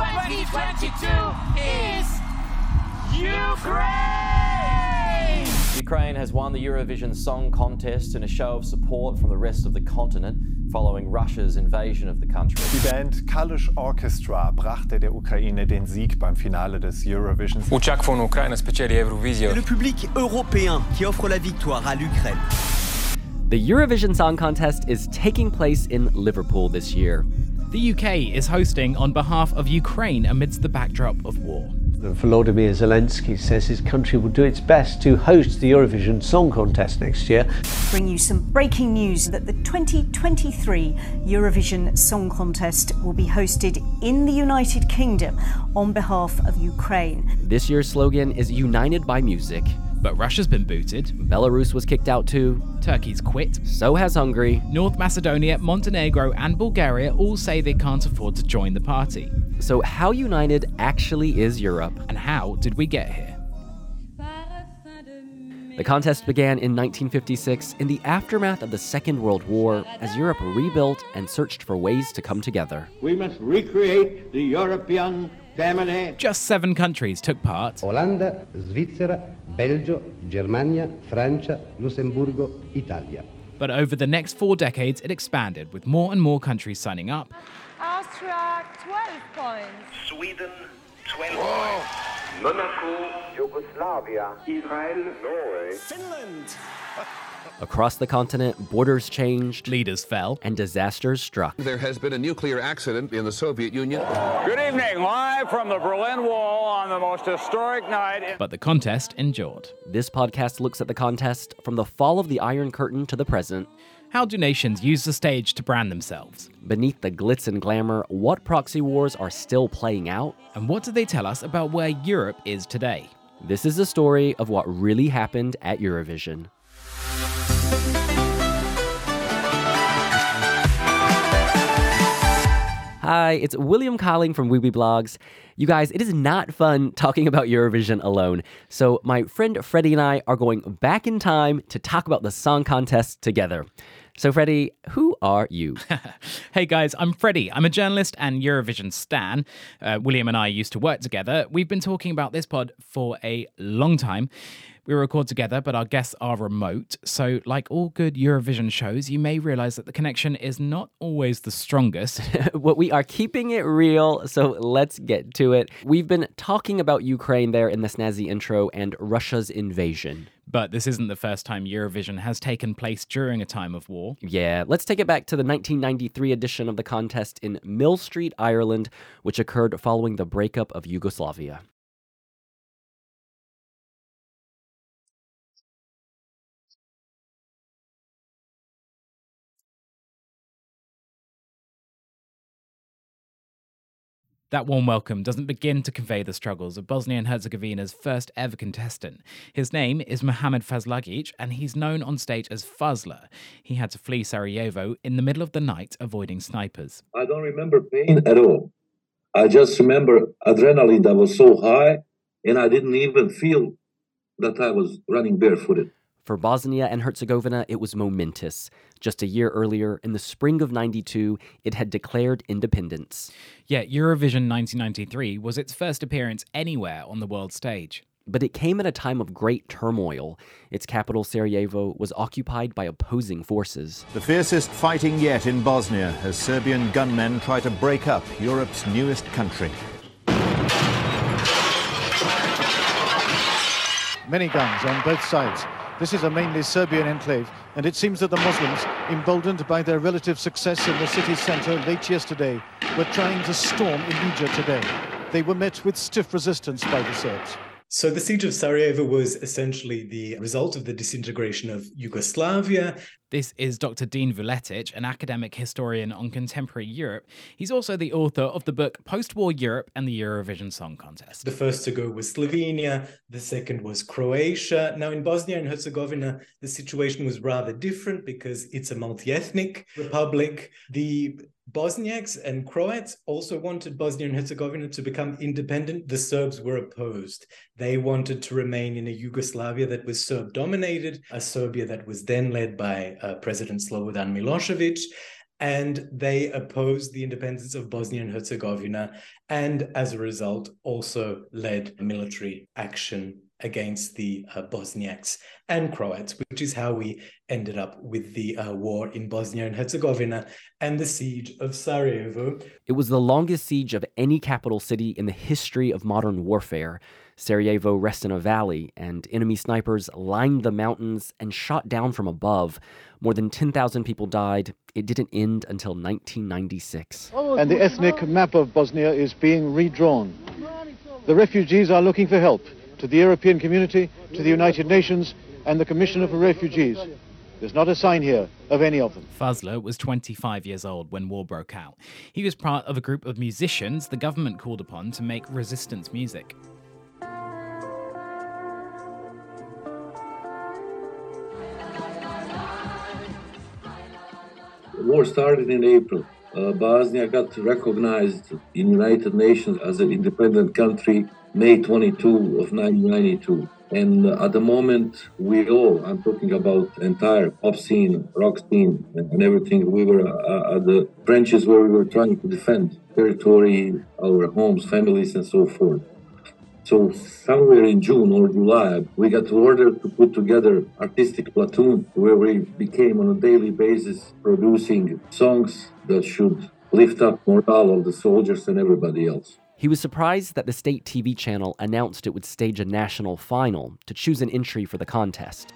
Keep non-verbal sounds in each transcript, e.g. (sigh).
2022 is Ukraine! Ukraine has won the Eurovision Song Contest in a show of support from the rest of the continent following Russia's invasion of the country. Die Band Kalush Orchestra brachte der Ukraine den Sieg beim Finale des Eurovision. Uczakfon Ukraine specjali Eurovision. Le public européen qui offre la victoire à l'Ukraine. The Eurovision Song Contest is taking place in Liverpool this year. The UK is hosting on behalf of Ukraine amidst the backdrop of war. Volodymyr Zelensky says his country will do its best to host the Eurovision Song Contest next year. Bring you some breaking news that the 2023 Eurovision Song Contest will be hosted in the United Kingdom on behalf of Ukraine. This year's slogan is United by Music. But Russia's been booted. Belarus was kicked out too. Turkey's quit. So has Hungary. North Macedonia, Montenegro, and Bulgaria all say they can't afford to join the party. So, how united actually is Europe? And how did we get here? The contest began in 1956 in the aftermath of the Second World War as Europe rebuilt and searched for ways to come together. We must recreate the European family. Just seven countries took part Olanda, Svizzera, Belgio, Germania, Francia, Lussemburgo, Italia. But over the next four decades, it expanded, with more and more countries signing up. Austria, 12 points. Sweden, 12 Whoa. points. Monaco, Yugoslavia, Israel, Norway, Finland. Across the continent, borders changed, leaders fell, and disasters struck. There has been a nuclear accident in the Soviet Union. Good evening, live from the Berlin Wall on the most historic night. In- but the contest endured. This podcast looks at the contest from the fall of the Iron Curtain to the present. How do nations use the stage to brand themselves? Beneath the glitz and glamour, what proxy wars are still playing out? And what do they tell us about where Europe is today? This is the story of what really happened at Eurovision. Hi, it's William Colling from Wiwibloggs. You guys, it is not fun (laughs) talking about Eurovision alone. So, my friend Freddie and I are going back in time to talk about the song contest together. So, Freddie, who are you? (laughs) hey guys, I'm Freddie. I'm a journalist and Eurovision stan. Uh, William and I used to work together. We've been talking about this pod for a long time. We record together, but our guests are remote. So, like all good Eurovision shows, you may realize that the connection is not always the strongest. (laughs) well, we are keeping it real, so let's get to it. We've been talking about Ukraine there in the snazzy intro and Russia's invasion. But this isn't the first time Eurovision has taken place during a time of war. Yeah, let's take it back to the 1993 edition of the contest in Millstreet, Ireland, which occurred following the breakup of Yugoslavia. That warm welcome doesn't begin to convey the struggles of Bosnia and Herzegovina's first ever contestant. His name is Mohamed Fazlagic, and he's known on stage as Fazla. He had to flee Sarajevo in the middle of the night, avoiding snipers. I don't remember pain at all. I just remember adrenaline that was so high, and I didn't even feel that I was running barefooted. For Bosnia and Herzegovina, it was momentous. Just a year earlier, in the spring of 92, it had declared independence. Yet Eurovision 1993 was its first appearance anywhere on the world stage. But it came at a time of great turmoil. Its capital, Sarajevo, was occupied by opposing forces. The fiercest fighting yet in Bosnia as Serbian gunmen try to break up Europe's newest country. Many guns on both sides. This is a mainly Serbian enclave, and it seems that the Muslims, emboldened by their relative success in the city centre late yesterday, were trying to storm Ilidža today. They were met with stiff resistance by the Serbs. So the siege of Sarajevo was essentially the result of the disintegration of Yugoslavia. This is Dr. Dean Vuletic, an academic historian on contemporary Europe. He's also the author of the book Post War Europe and the Eurovision Song Contest. The first to go was Slovenia, the second was Croatia. Now, in Bosnia and Herzegovina, the situation was rather different because it's a multi ethnic republic. The Bosniaks and Croats also wanted Bosnia and Herzegovina to become independent. The Serbs were opposed. They wanted to remain in a Yugoslavia that was Serb dominated, a Serbia that was then led by uh, President Slobodan Milosevic. and they opposed the independence of Bosnia and Herzegovina, and as a result, also led military action against the uh, Bosniaks and Croats, which is how we ended up with the uh, war in Bosnia and Herzegovina and the siege of Sarajevo. It was the longest siege of any capital city in the history of modern warfare. Sarajevo rests in a valley, and enemy snipers lined the mountains and shot down from above. More than 10,000 people died. It didn't end until 1996. And the ethnic map of Bosnia is being redrawn. The refugees are looking for help to the European community, to the United Nations, and the Commissioner for Refugees. There's not a sign here of any of them. Fazla was 25 years old when war broke out. He was part of a group of musicians the government called upon to make resistance music. The war started in April. Uh, Bosnia got recognized in United Nations as an independent country May 22 of 1992. And at the moment, we all, I'm talking about entire pop scene, rock scene, and, everything, we were uh, at the trenches where we were trying to defend territory, our homes, families, and so forth. So somewhere in June or July, we got ordered to put together artistic platoon where we became on a daily basis producing songs that should lift up morale of the soldiers and everybody else. He was surprised that the state TV channel announced it would stage a national final to choose an entry for the contest.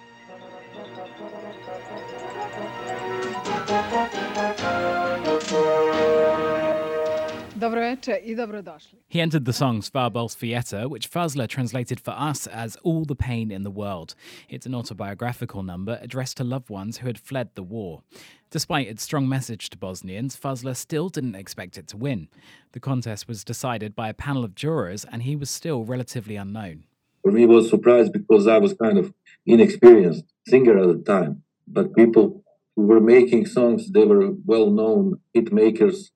He entered the song Sva bol svijeta, which Fazla translated for us as All the Pain in the World. It's an autobiographical number addressed to loved ones who had fled the war. Despite its strong message to Bosnians, Fazla still didn't expect it to win. The contest was decided by a panel of jurors, and he was still relatively unknown. For me, it was surprised because I was kind of inexperienced singer at the time. But people who were making songs, they were well-known hit makers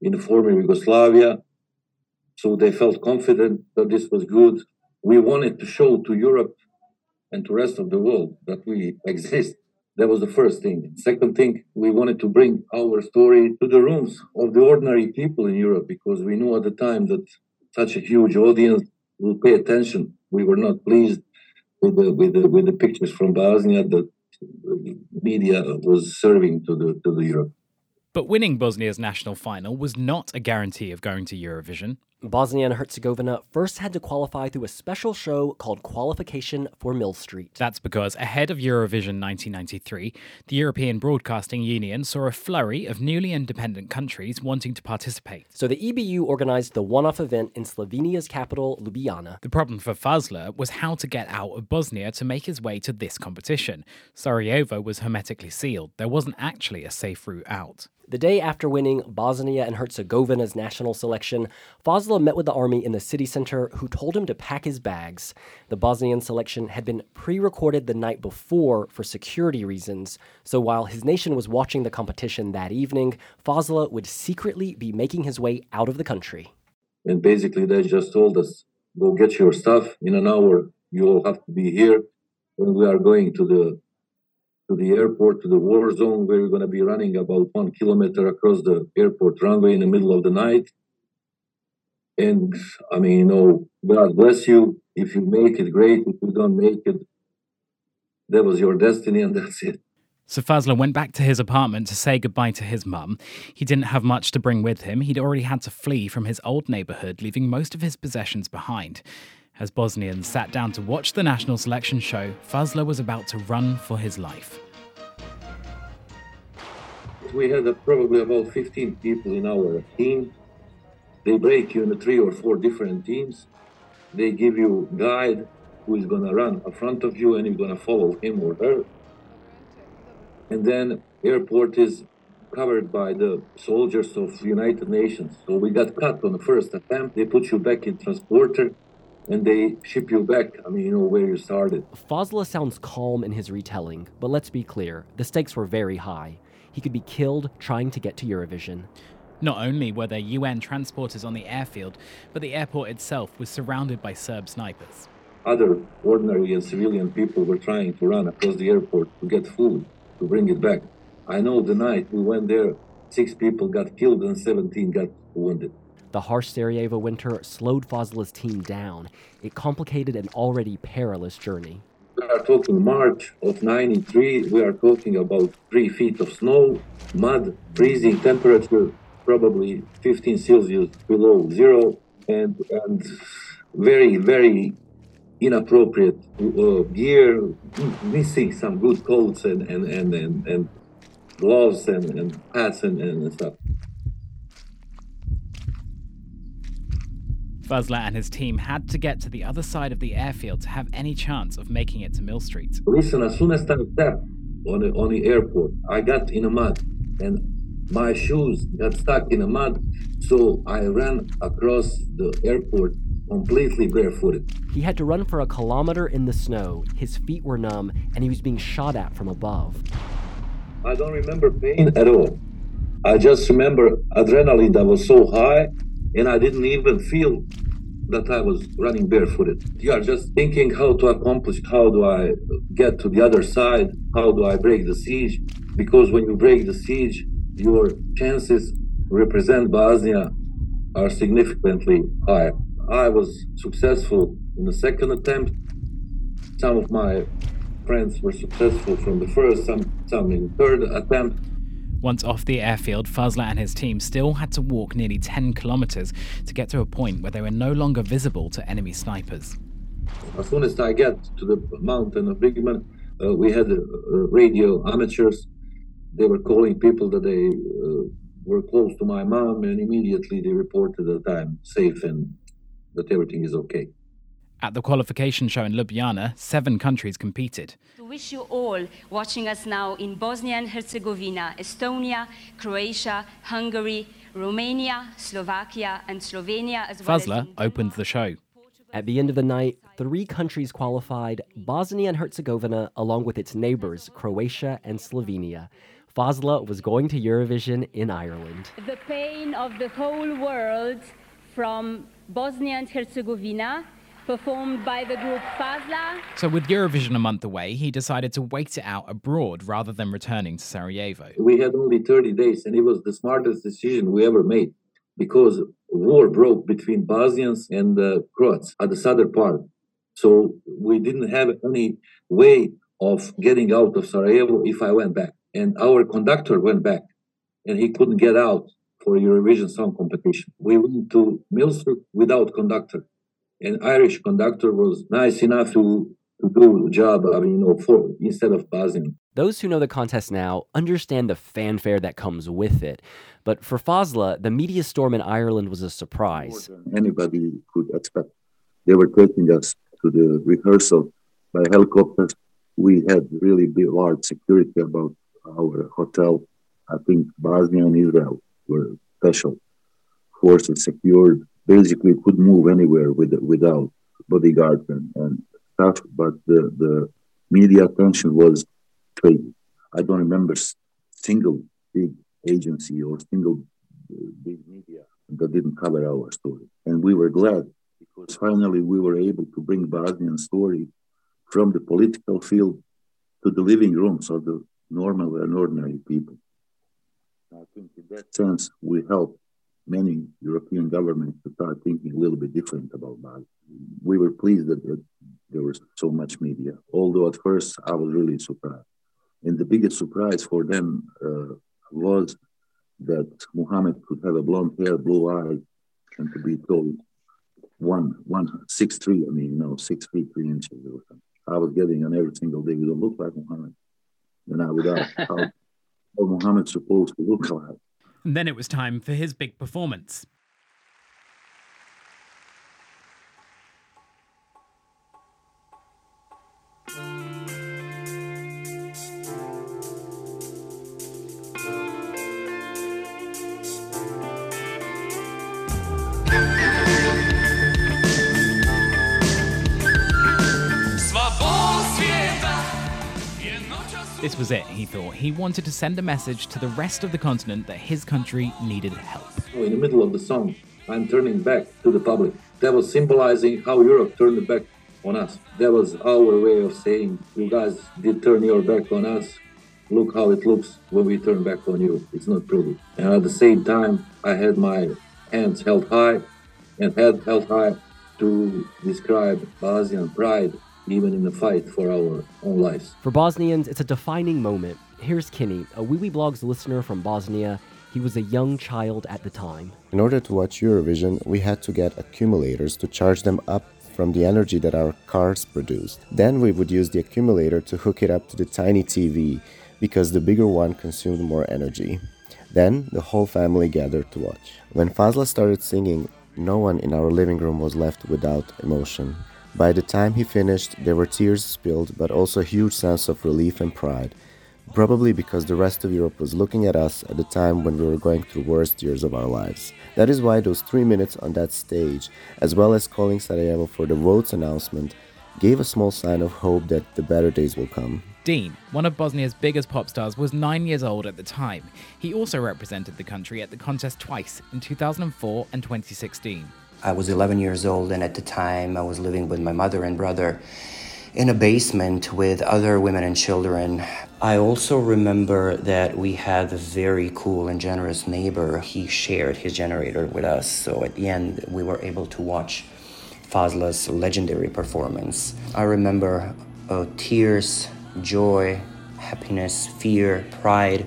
in former Yugoslavia. So they felt confident that this was good. We wanted to show to Europe and to rest of the world that we exist. That was the first thing. Second thing, we wanted to bring our story to the rooms of the ordinary people in Europe because we knew at the time that such a huge audience will pay attention. We were not pleased with the with the with the pictures from Bosnia that media was serving to the to the Europe. But winning Bosnia's national final was not a guarantee of going to Eurovision. Bosnia and Herzegovina first had to qualify through a special show called Qualification for Millstreet. That's because ahead of Eurovision 1993, the European Broadcasting Union saw a flurry of newly independent countries wanting to participate. So the EBU organized the one off event in Slovenia's capital, Ljubljana. The problem for Fazla was how to get out of Bosnia to make his way to this competition. Sarajevo was hermetically sealed, there wasn't actually a safe route out. The day after winning Bosnia and Herzegovina's national selection, Fazla met with the army in the city center who told him to pack his bags. The Bosnian selection had been pre recorded the night before for security reasons, so while his nation was watching the competition that evening, Fazla would secretly be making his way out of the country. And basically, they just told us go get your stuff. In an hour, you'll have to be here. And we are going to the to the airport, to the war zone, where we're going to be running about one kilometer across the airport runway in the middle of the night. And I mean, you know, God bless you. If you make it, great. If you don't make it, that was your destiny, and (laughs) that's it. So Fazla went back to his apartment to say goodbye to his mum. He didn't have much to bring with him. He'd already had to flee from his old neighborhood, leaving most of his possessions behind. As Bosnians sat down to watch the national selection show, Fazla was about to run for his life. We had uh, probably about 15 people in our team. They break you into three or four different teams. They give you guide who is going to run in front of you and you're going to follow him or her. And then airport is covered by the soldiers of United Nations. So we got cut on the first attempt. They put you back in transporter and they ship you back. I mean, you know, where you started. Fazla sounds calm in his retelling, but let's be clear the stakes were very high. He could be killed trying to get to Eurovision. Not only were there UN transporters on the airfield, but the airport itself was surrounded by Serb snipers. Other ordinary and civilian people were trying to run across the airport to get food, to bring it back. I know the night we went there, six people got killed and 17 got wounded. The harsh Sarajevo winter slowed Fazla's team down. It complicated an already perilous journey. We are talking March of 93. We are talking about three feet of snow, mud, freezing temperature, probably 15 Celsius below zero, and, and very, very inappropriate uh, gear, missing some good coats and, and, and, and, and gloves and, and hats and, and stuff. Fazla and his team had to get to the other side of the airfield to have any chance of making it to Millstreet. Listen, as soon as I stepped on the, on the airport, I got in the mud and my shoes got stuck in the mud. So I ran across the airport completely barefooted. He had to run for a kilometer in the snow. His feet were numb and he was being shot at from above. I don't remember pain at all. I just remember adrenaline that was so high and I didn't even feel that I was running barefooted. You are just thinking how to accomplish, how do I get to the other side, how do I break the siege? Because when you break the siege, your chances represent Bosnia are significantly higher. I was successful in the second attempt. Some of my friends were successful from the first, some some in third attempt. Once off the airfield, Fazla and his team still had to walk nearly 10 kilometers to get to a point where they were no longer visible to enemy snipers. As soon as I get to the mountain of Igman, uh, we had uh, radio amateurs. They were calling people that they uh, were close to my mom, and immediately they reported that I'm safe and that everything is okay. At the qualification show in Ljubljana, seven countries competed. To wish you all watching us now in Bosnia and Herzegovina, Estonia, Croatia, Hungary, Romania, Slovakia, and Slovenia, as well Fazla opened the show. At the end of the night, three countries qualified Bosnia and Herzegovina, along with its neighbors, Croatia and Slovenia. Fazla was going to Eurovision in Ireland. The pain of the whole world from Bosnia and Herzegovina performed by the group Fazla. So, with Eurovision a month away, he decided to wait it out abroad rather than returning to Sarajevo. We had only 30 days, and it was the smartest decision we ever made because war broke between Bosnians and the Croats at the southern part. So, we didn't have any way of getting out of Sarajevo if I went back. And our conductor went back, and he couldn't get out for Eurovision Song Competition. We went to Millstreet without conductor an Irish conductor was nice enough to, to do the job, I mean, you know, for instead of buzzing. Those who know the contest now understand the fanfare that comes with it. But for Fazla, the media storm in Ireland was a surprise. Anybody could expect. They were taking us to the rehearsal by helicopters. We had really big, large security about our hotel. I think Bosnia and Israel were special forces secured basically could move anywhere with, without bodyguards and, and stuff. But the, the media attention was crazy. I don't remember single big agency or single uh, big media that didn't cover our story. And we were glad because finally we were able to bring Bosnian story from the political field to the living rooms of the normal and ordinary people. I think in that sense we helped many European governments to start thinking a little bit different about that. We were pleased that, that there was so much media, although at first I was really surprised. And the biggest surprise for them uh, was that Muhammad could have a blonde hair, blue eyes, and to be told one, one, six, three, I mean, you know, six feet, three inches. I was getting on every single day, you don't look like Muhammad. And I would ask how, (laughs) how Muhammad's supposed to look like. And then it was time for his big performance. Was it, he thought. He wanted to send a message to the rest of the continent that his country needed help. In the middle of the song, I'm turning back to the public. That was symbolizing how Europe turned back on us. That was our way of saying, you guys did turn your back on us. look how it looks when we turn back on you. It's not pretty. And at the same time, I had my hands held high and head held high to describe Bosnian pride even in the fight for our own lives. For Bosnians, it's a defining moment. Here's Kinney, a Wiwibloggs listener from Bosnia. He was a young child at the time. In order to watch Eurovision, we had to get accumulators to charge them up from the energy that our cars produced. Then we would use the accumulator to hook it up to the tiny TV because the bigger one consumed more energy. Then the whole family gathered to watch. When Fazla started singing, no one in our living room was left without emotion. By the time he finished, there were tears spilled, but also a huge sense of relief and pride, probably because the rest of Europe was looking at us at the time when we were going through worst years of our lives. That is why those three minutes on that stage, as well as calling Sarajevo for the votes announcement, gave a small sign of hope that the better days will come. Deen, one of Bosnia's biggest pop stars, was nine years old at the time. He also represented the country at the contest twice, in 2004 and 2016. I was 11 years old, and at the time I was living with my mother and brother in a basement with other women and children. I also remember that we had a very cool and generous neighbor. He shared his generator with us, so at the end, we were able to watch Fazla's legendary performance. I remember uh, tears, joy, happiness, fear, pride,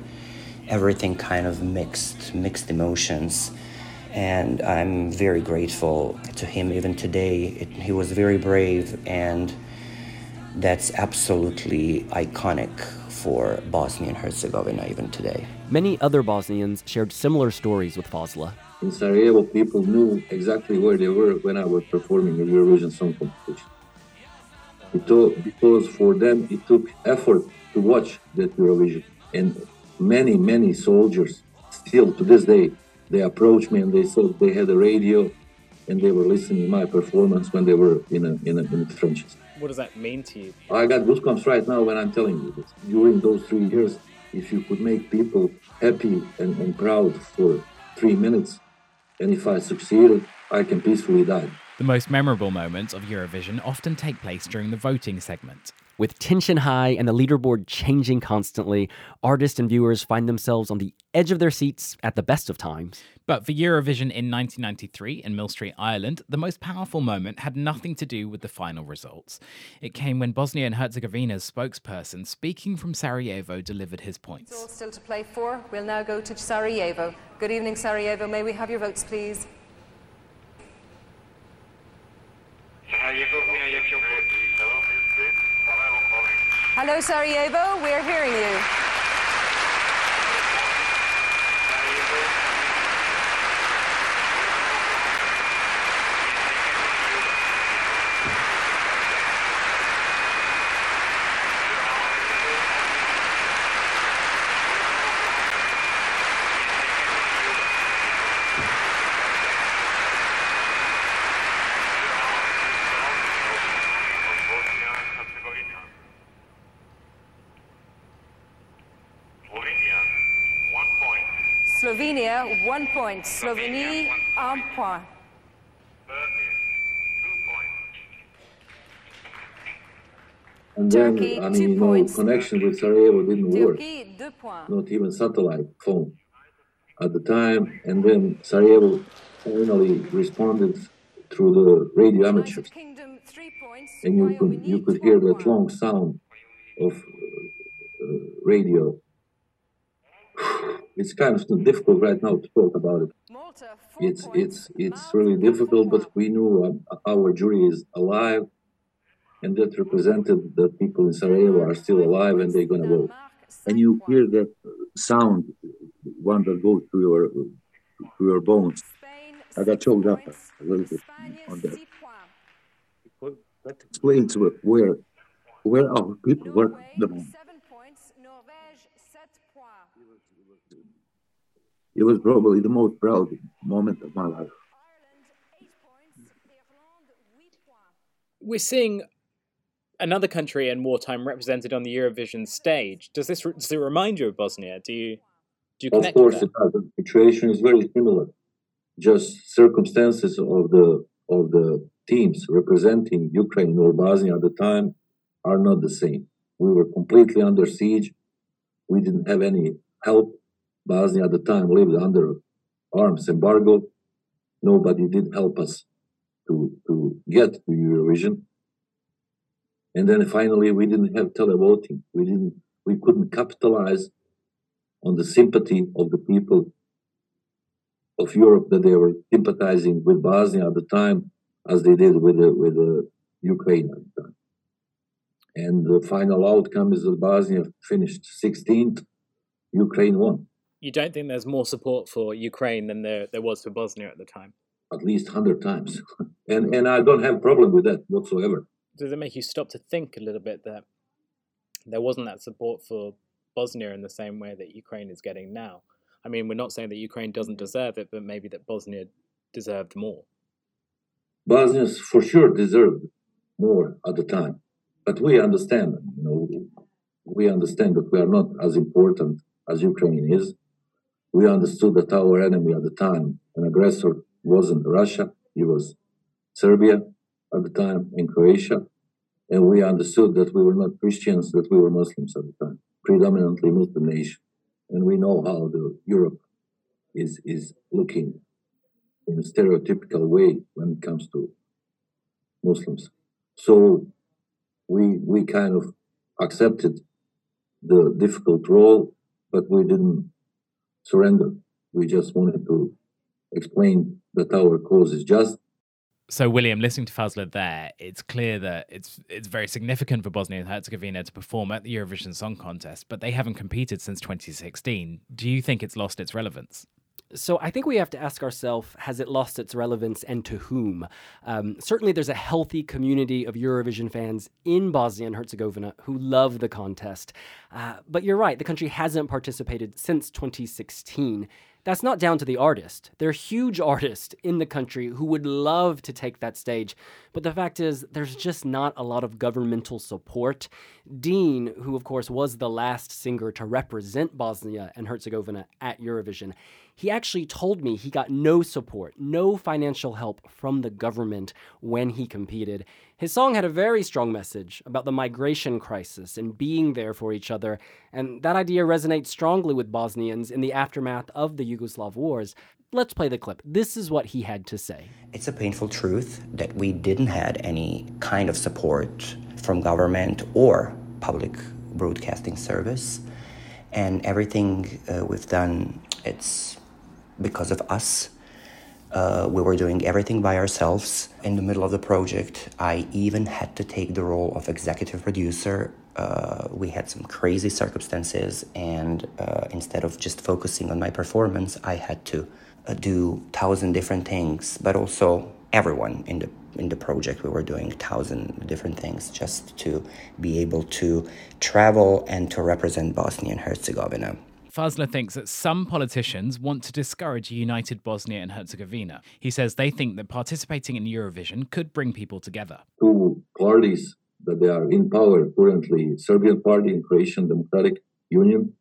everything kind of mixed, mixed emotions and I'm very grateful to him even today. It, he was very brave, and that's absolutely iconic for Bosnia and Herzegovina even today. Many other Bosnians shared similar stories with Fazla. In Sarajevo, people knew exactly where they were when I was performing the Eurovision Song Competition. Took, because for them it took effort to watch that Eurovision, and many, many soldiers still to this day they approached me and they said they had a radio and they were listening to my performance when they were in, a, in, a, in the trenches. What does that mean to you? I got goosebumps right now when I'm telling you this. During those three years, if you could make people happy and, and proud for three minutes, and if I succeeded, I can peacefully die. The most memorable moments of Eurovision often take place during the voting segment. With tension high and the leaderboard changing constantly, artists and viewers find themselves on the edge of their seats at the best of times. But for Eurovision in 1993 in Millstreet, Ireland, the most powerful moment had nothing to do with the final results. It came when Bosnia and Herzegovina's spokesperson, speaking from Sarajevo, delivered his points. It's all still to play for. We'll now go to Sarajevo. Good evening, Sarajevo. May we have your votes, please? Hello, Sarajevo. We're hearing you. One point. Slovenie, un point. And then, I mean, no points. connection with Sarajevo didn't Turkey, work. Not even satellite phone at the time. And then Sarajevo finally responded through the radio amateurs. Kingdom, and you could, you could hear that long sound of uh, uh, radio it's kind of difficult right now to talk about it. It's it's it's really difficult, but we knew uh, our jury is alive, and that represented that people in Sarajevo are still alive and they're gonna vote. And you hear that sound, one that goes through your through your bones. I got choked up a little bit on that. That explains where where our people were the moment. It was probably the most proud moment of my life. We're seeing another country in wartime represented on the Eurovision stage. Does this does it remind you of Bosnia? Do you do you connect? Of course, it does. The situation is very similar. Just circumstances of the of the teams representing Ukraine or Bosnia at the time are not the same. We were completely under siege. We didn't have any help. Bosnia at the time lived under arms embargo. Nobody did help us to, to get to Eurovision. And then finally, we didn't have televoting. We didn't. We couldn't capitalize on the sympathy of the people of Europe that they were sympathizing with Bosnia at the time, as they did with the, with the Ukraine at the time. And the final outcome is that Bosnia finished 16th, Ukraine won. You don't think there's more support for Ukraine than there, there was for Bosnia at the time? At least 100 times. (laughs) and, and I don't have a problem with that whatsoever. Does it make you stop to think a little bit that there wasn't that support for Bosnia in the same way that Ukraine is getting now? I mean, we're not saying that Ukraine doesn't deserve it, but maybe that Bosnia deserved more. Bosnia for sure deserved more at the time, but we understand. You know, we understand that we are not as important as Ukraine is. We understood that our enemy at the time, an aggressor, wasn't Russia; it was Serbia at the time and Croatia. And we understood that we were not Christians; that we were Muslims at the time, predominantly Muslim nation and we know how the Europe is is looking in a stereotypical way when it comes to Muslims. So we we kind of accepted the difficult role, but we didn't surrender. We just wanted to explain that our cause is just so, William, listening to Fazla there, it's clear that it's it's very significant for Bosnia and Herzegovina to perform at the Eurovision Song Contest, but they haven't competed since 2016. Do you think it's lost its relevance? So I think we have to ask ourselves has it lost its relevance and to whom? Um, certainly, there's a healthy community of Eurovision fans in Bosnia and Herzegovina who love the contest. Uh, but you're right, the country hasn't participated since 2016. That's not down to the artist. There are huge (laughs) artists in the country who would love to take that stage, but the fact is, there's just not a lot of governmental support. Deen, who of course was the last singer to represent Bosnia and Herzegovina at Eurovision, he actually told me he got no support, no financial help from the government when he competed. His song had a very strong message about the migration crisis and being there for each other, and that idea resonates strongly with Bosnians in the aftermath of the Yugoslav wars. Let's play the clip. This is what he had to say. It's a painful truth that we didn't had any kind of support from government or public broadcasting service, and everything uh, we've done it's because of us. Uh, we were doing everything by ourselves. In the middle of the project, I even had to take the role of executive producer. Uh, we had some crazy circumstances, and uh, instead of just focusing on my performance, I had to uh, do thousand different things. But also, everyone in the in the project, we were doing thousand different things just to be able to travel and to represent Bosnia and Herzegovina. Fazla thinks that some politicians want to discourage a united Bosnia and Herzegovina. He says they think that participating in Eurovision could bring people together. Two parties that they are in power currently, Serbian Party and Croatian Democratic Union,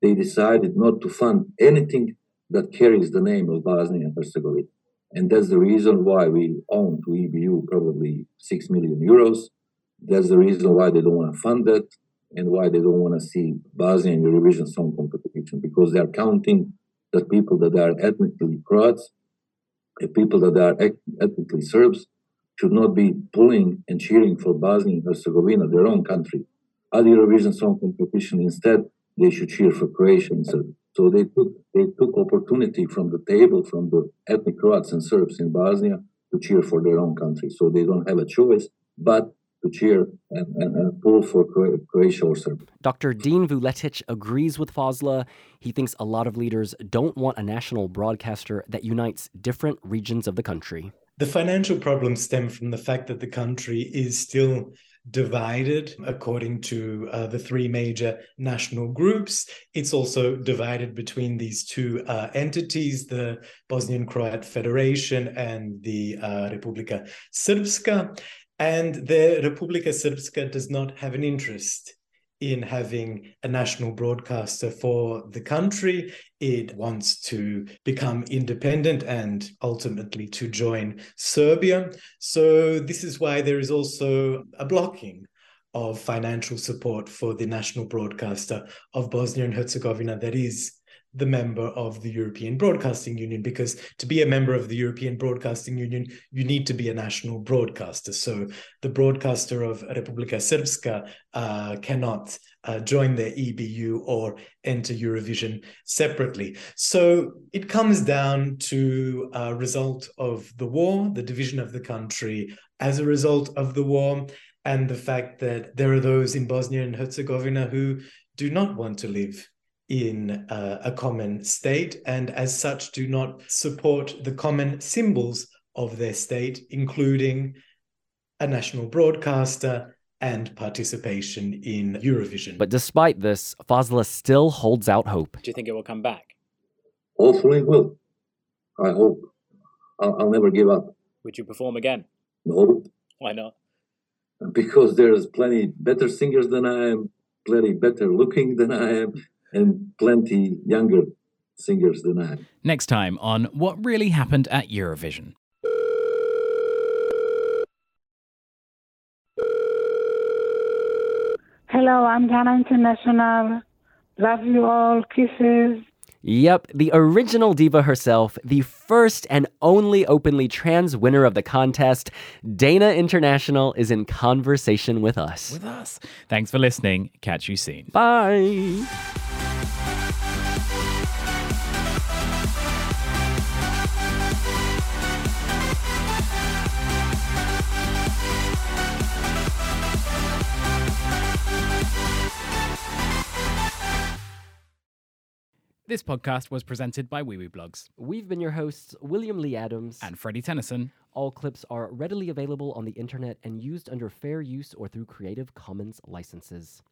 they decided not to fund anything that carries the name of Bosnia and Herzegovina. And that's the reason why we own to EBU probably 6 million euros. That's the reason why they don't want to fund that and why they don't want to see Bosnia and Eurovision Song Competition because they are counting the people that are ethnically Croats, the people that are ethnically Serbs should not be pulling and cheering for Bosnia and Herzegovina, their own country. At the Eurovision Song Competition, instead, they should cheer for Croatia and Serbia. So they took they took opportunity from the table from the ethnic Croats and Serbs in Bosnia to cheer for their own country. So they don't have a choice but to cheer and, and, and pull for Croatia or Serbia. Dr. Dean Vuletic agrees with Fazla. He thinks a lot of leaders don't want a national broadcaster that unites different regions of the country. The financial problems stem from the fact that the country is still divided according to uh, the three major national groups. It's also divided between these two uh, entities, the Bosnian Croat Federation and the uh, Republika Srpska. And the Republika Srpska does not have an interest in having a national broadcaster for the country. It wants to become independent and ultimately to join Serbia. So, this is why there is also a blocking of financial support for the national broadcaster of Bosnia and Herzegovina that is the member of the European Broadcasting Union, because to be a member of the European Broadcasting Union, you need to be a national broadcaster. So the broadcaster of Republika Srpska uh, cannot uh, join the EBU or enter Eurovision separately. So it comes down to a result of the war, the division of the country as a result of the war, and the fact that there are those in Bosnia and Herzegovina who do not want to live in uh, a common state and as such do not support the common symbols of their state, including a national broadcaster and participation in Eurovision. But despite this, Fazla still holds out hope. Do you think it will come back? Hopefully it will. I hope. I'll, I'll never give up. Would you perform again? No. Why not? Because there's plenty better singers than I am, plenty better looking than I am, and plenty younger singers than I. Next time on What Really Happened at Eurovision. Hello, I'm Dana International. Love you all. Kisses. Yep, the original diva herself, the first and only openly trans winner of the contest, Dana International, is in conversation with us. With us. Thanks for listening. Catch you soon. Bye. This podcast was presented by Wiwibloggs. We've been your hosts, William Lee Adams and Freddie Tennyson. All clips are readily available on the internet and used under fair use or through Creative Commons licenses.